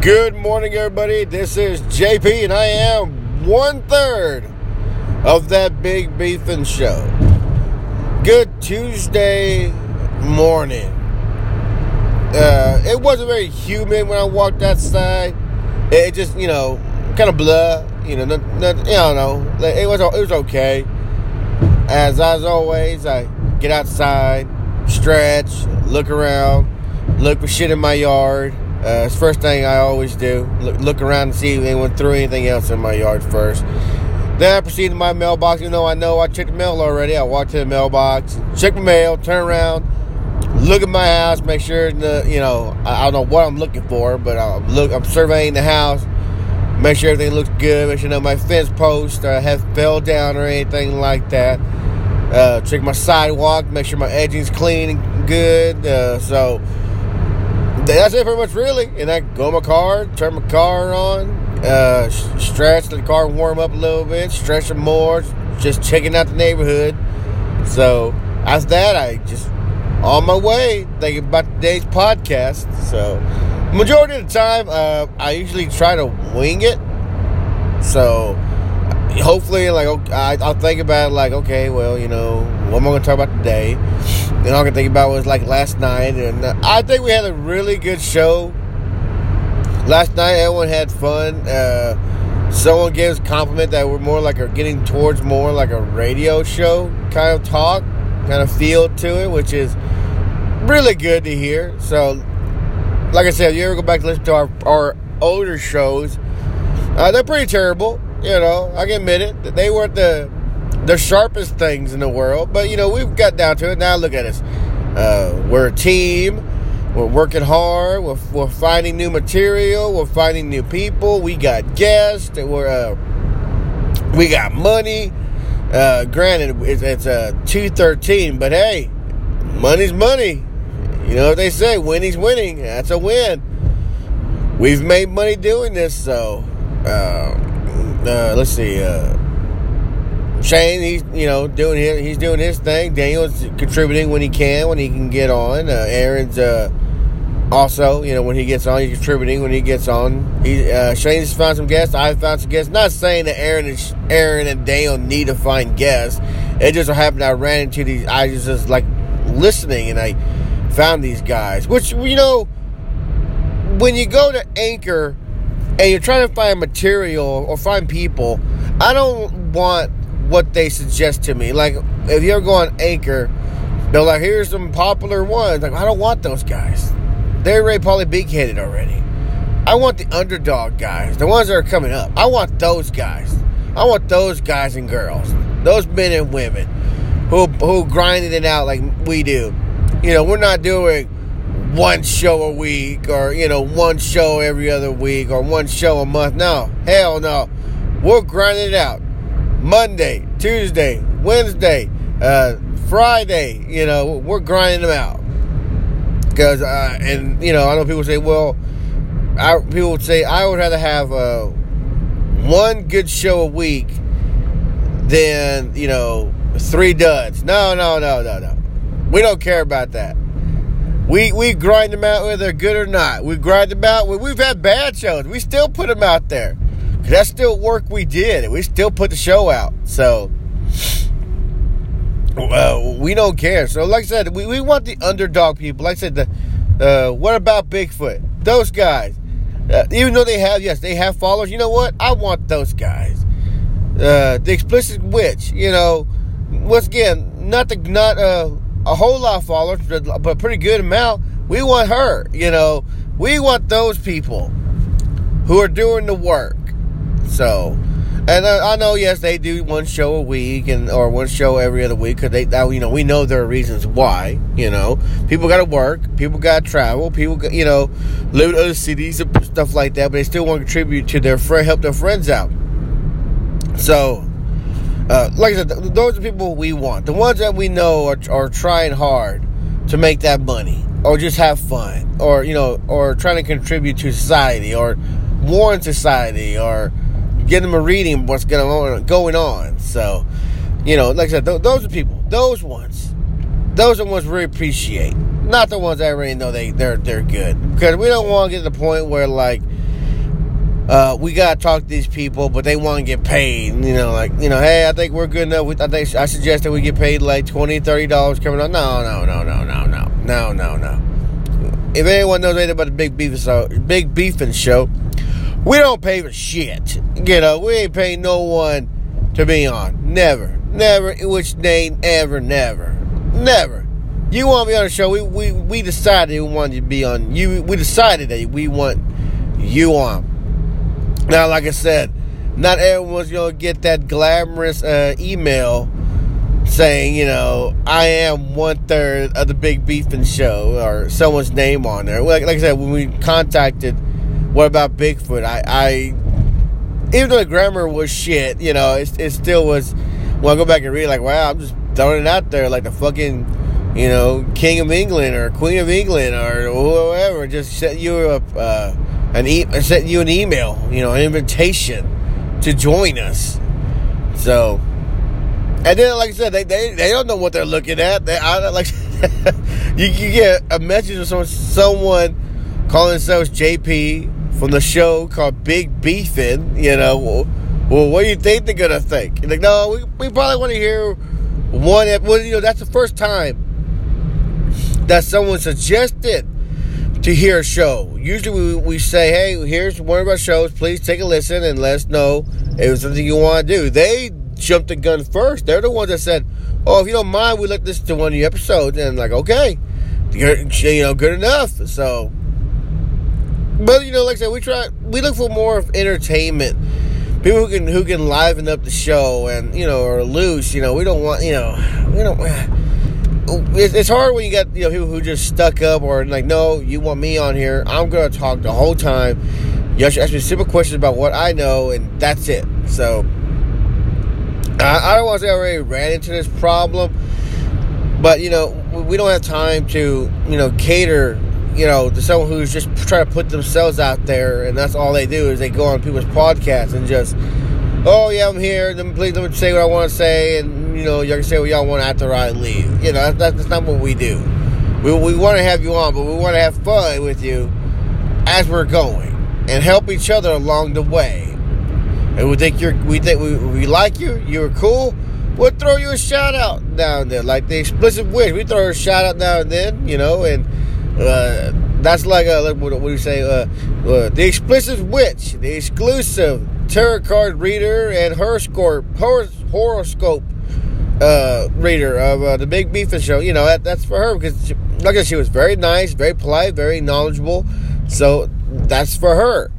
Good morning, everybody. This is JP, and I am one third of that big beefing show. Good Tuesday morning. Uh, it wasn't very humid when I walked outside. It just, you know, kind of blah. You know, not, not, you don't know. It was it was okay. As as always, I get outside, stretch, look around, look for shit in my yard. Uh, first thing I always do. Look, look around and see if anyone threw anything else in my yard first. Then I proceed to my mailbox. You know, I know I checked the mail already. I walk to the mailbox, check the mail, turn around, look at my house, make sure the you know I, I don't know what I'm looking for, but I'm look I'm surveying the house, make sure everything looks good, make sure no my fence posts uh, have fell down or anything like that. Uh, check my sidewalk, make sure my edging's clean and good. Uh, so that's it pretty much really. And I go my car, turn my car on, uh, stretch, the car warm up a little bit, stretch some more, just checking out the neighborhood. So after that, I just on my way thinking about today's podcast. So majority of the time, uh, I usually try to wing it. So hopefully, like I, will think about like okay, well, you know, what am I going to talk about today? And all I can think about was like last night, and uh, I think we had a really good show last night. Everyone had fun. Uh, someone gave us a compliment that we're more like are getting towards more like a radio show kind of talk, kind of feel to it, which is really good to hear. So, like I said, if you ever go back to listen to our, our older shows, uh, they're pretty terrible. You know, I can admit it. They weren't the the sharpest things in the world, but you know, we've got down to it. Now look at us. Uh, we're a team. We're working hard. We're, we're finding new material. We're finding new people. We got guests. We're uh, we got money. Uh, granted, it's, it's a two thirteen, but hey, money's money. You know what they say? Winning's winning. That's a win. We've made money doing this, so uh, uh, let's see. Uh, Shane, he's you know doing his he's doing his thing. Daniel's contributing when he can, when he can get on. Uh, Aaron's uh, also you know when he gets on, he's contributing when he gets on. He uh, Shane's found some guests. I've found some guests. Not saying that Aaron and Aaron and Daniel need to find guests. It just so happened I ran into these. I was just like listening and I found these guys. Which you know, when you go to Anchor and you're trying to find material or find people, I don't want what they suggest to me. Like, if you ever go on Anchor, they're like, here's some popular ones. Like, I don't want those guys. They're already probably big headed already. I want the underdog guys, the ones that are coming up. I want those guys. I want those guys and girls, those men and women who who grinded it out like we do. You know, we're not doing one show a week or, you know, one show every other week or one show a month. No, hell no. We'll grind it out. Monday, Tuesday, Wednesday, uh, Friday, you know, we're grinding them out. Because, uh, and, you know, I know people say, well, I, people would say, I would rather have uh, one good show a week than, you know, three duds. No, no, no, no, no. We don't care about that. We we grind them out whether they're good or not. We grind them out. We've had bad shows. We still put them out there. That's still work we did. We still put the show out. So we don't care. So like I said, we, we want the underdog people. Like I said, the what about Bigfoot? Those guys. Uh, even though they have yes, they have followers. You know what? I want those guys. Uh, the explicit witch. You know, once again, not the not uh a whole lot of followers, but a pretty good amount. We want her, you know. We want those people who are doing the work. So, and I, I know, yes, they do one show a week and or one show every other week because they, you know, we know there are reasons why. You know, people got to work, people got to travel, people, you know, live in other cities and stuff like that, but they still want to contribute to their friend, help their friends out. So, uh, like I said, those are people we want. The ones that we know are, are trying hard to make that money, or just have fun, or you know, or trying to contribute to society, or warn society, or get them a reading of what's going on. Going on. So, you know, like I said, th- those are people. Those ones. Those are ones we appreciate. Not the ones that already know they they're they're good because we don't want to get to the point where like uh, we gotta talk to these people, but they want to get paid. You know, like you know, hey, I think we're good enough. I think I suggest that we get paid like 20 dollars coming up. No, no, no, no, no, no, no, no, no. If anyone knows anything about the Big Beef show, Big Beefing Show, we don't pay for shit. You know, we ain't paying no one to be on. Never, never. Which name ever, never, never. You want me on the show? We we we decided we wanted you to be on. You we decided that we want you on. Now, like I said, not everyone's gonna get that glamorous uh, email saying, you know, I am one third of the Big Beefing Show or someone's name on there. Like, like I said, when we contacted, what about Bigfoot? I, I even though the grammar was shit, you know, it, it still was. When I go back and read, like, wow, I'm just throwing it out there like the fucking, you know, King of England or Queen of England or whoever. Just set you up. Uh, an e- sent you an email, you know, an invitation to join us. So, and then, like I said, they, they, they don't know what they're looking at. They, I, like, you, you get a message from someone calling themselves JP from the show called Big Beefin', you know, well, well, what do you think they're to think? You're like, no, we, we probably want to hear one, well, you know, that's the first time that someone suggested to hear a show. Usually we, we say, hey, here's one of our shows. Please take a listen and let us know if it's something you want to do. They jumped the gun first. They're the ones that said, oh, if you don't mind, we let this to one of the episodes. And I'm like, okay, you know, good enough. So, but you know, like I said, we try, we look for more of entertainment. People who can who can liven up the show and you know or loose. You know, we don't want you know we don't it's hard when you got you know people who just stuck up or like, no, you want me on here. I'm gonna talk the whole time. You should ask me simple questions about what I know, and that's it. So I, I don't want to say I already ran into this problem, but you know we don't have time to you know cater you know to someone who's just trying to put themselves out there, and that's all they do is they go on people's podcasts and just oh yeah, I'm here. Then please let me say what I want to say, and you know, y'all can say what y'all want after I leave. You know, that's, that's not what we do. We, we want to have you on, but we want to have fun with you as we're going and help each other along the way. And we think you're, we think we, we like you, you're cool. We'll throw you a shout out down there, like the explicit witch. We throw a shout out now and then, you know, and uh, that's like a, what, do you say? Uh, uh, the explicit witch, the exclusive tarot card reader and horoscope horoscope uh, reader of uh, the Big Beefing Show. You know that that's for her because, she, like I said, she was very nice, very polite, very knowledgeable. So that's for her.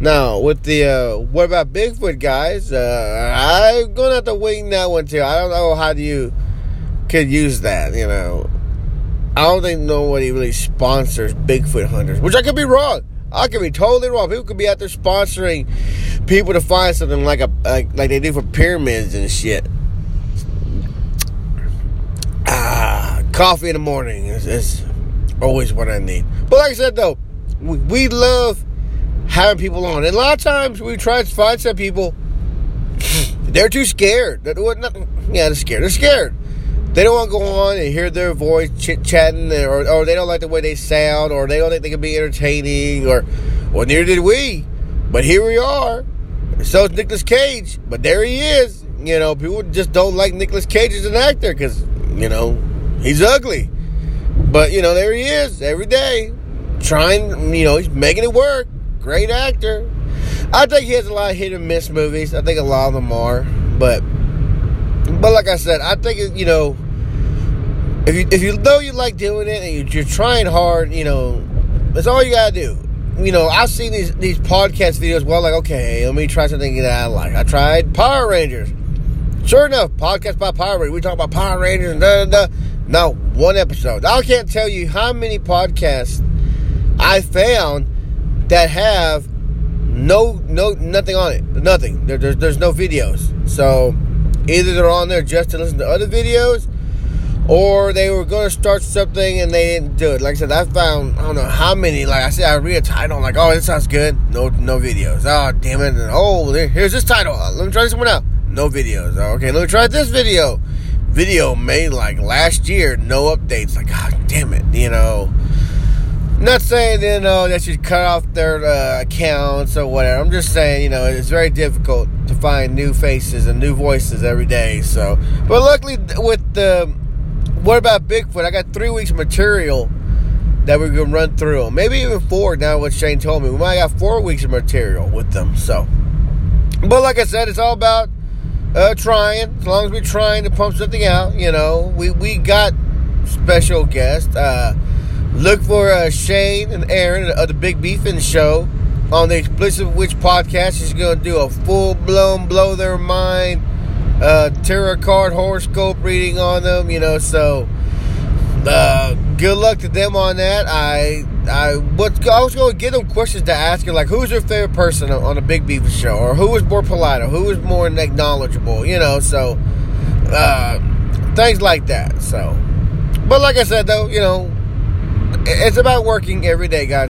Now with the uh, what about Bigfoot guys? Uh, I'm gonna have to wing that one too. I don't know how do you could use that. You know, I don't think nobody really sponsors Bigfoot hunters, which I could be wrong. I could be totally wrong. People could be out there sponsoring people to find something like a like, like they do for pyramids and shit. Coffee in the morning is, is always what I need. But like I said though, we, we love having people on, and a lot of times we try to find some people. They're too scared. They're, not, yeah, they're scared. They're scared they don't want to go on and hear their voice chit chatting, or, or they don't like the way they sound, or they don't think they can be entertaining, or well, neither did we. But here we are. So is Nicolas Cage, but there he is. You know, people just don't like Nicolas Cage as an actor because you know he's ugly. But you know, there he is every day, trying. You know, he's making it work. Great actor. I think he has a lot of hit and miss movies. I think a lot of them are, but but like I said, I think you know, if you if you know you like doing it and you're trying hard, you know, that's all you gotta do. You know, I've seen these these podcast videos. Well, like okay, let me try something that I like. I tried Power Rangers. Sure enough, podcast about Power Rangers. We talk about Power Rangers and da da da. No, one episode. I can't tell you how many podcasts I found that have no no nothing on it. Nothing. There, there's there's no videos. So Either they're on there just to listen to other videos, or they were going to start something and they didn't do it. Like I said, I found I don't know how many. Like I said, I read a title, I'm like, oh, this sounds good. No, no videos. Oh, damn it. And, oh, here's this title. Let me try this one out. No videos. Oh, okay, let me try this video. Video made like last year, no updates. Like, god damn it, you know. not saying you know that should cut off their uh, accounts or whatever. I'm just saying you know it's very difficult to find new faces and new voices every day. So, but luckily with the what about Bigfoot? I got three weeks of material that we're gonna run through. Maybe even four. Now what Shane told me, we might have four weeks of material with them. So, but like I said, it's all about uh, trying. As long as we're trying to pump something out, you know, we we got special guests. Uh, Look for uh, Shane and Aaron of the Big Beefing Show on the Explicit Witch podcast. He's going to do a full blown blow their mind uh, tarot card horoscope reading on them. You know, so uh, good luck to them on that. I I what I was going to give them questions to ask you, like who's your favorite person on the Big Beefing Show, or who is more polite, or who was more knowledgeable. You know, so uh, things like that. So, but like I said, though, you know it's about working every day, guys.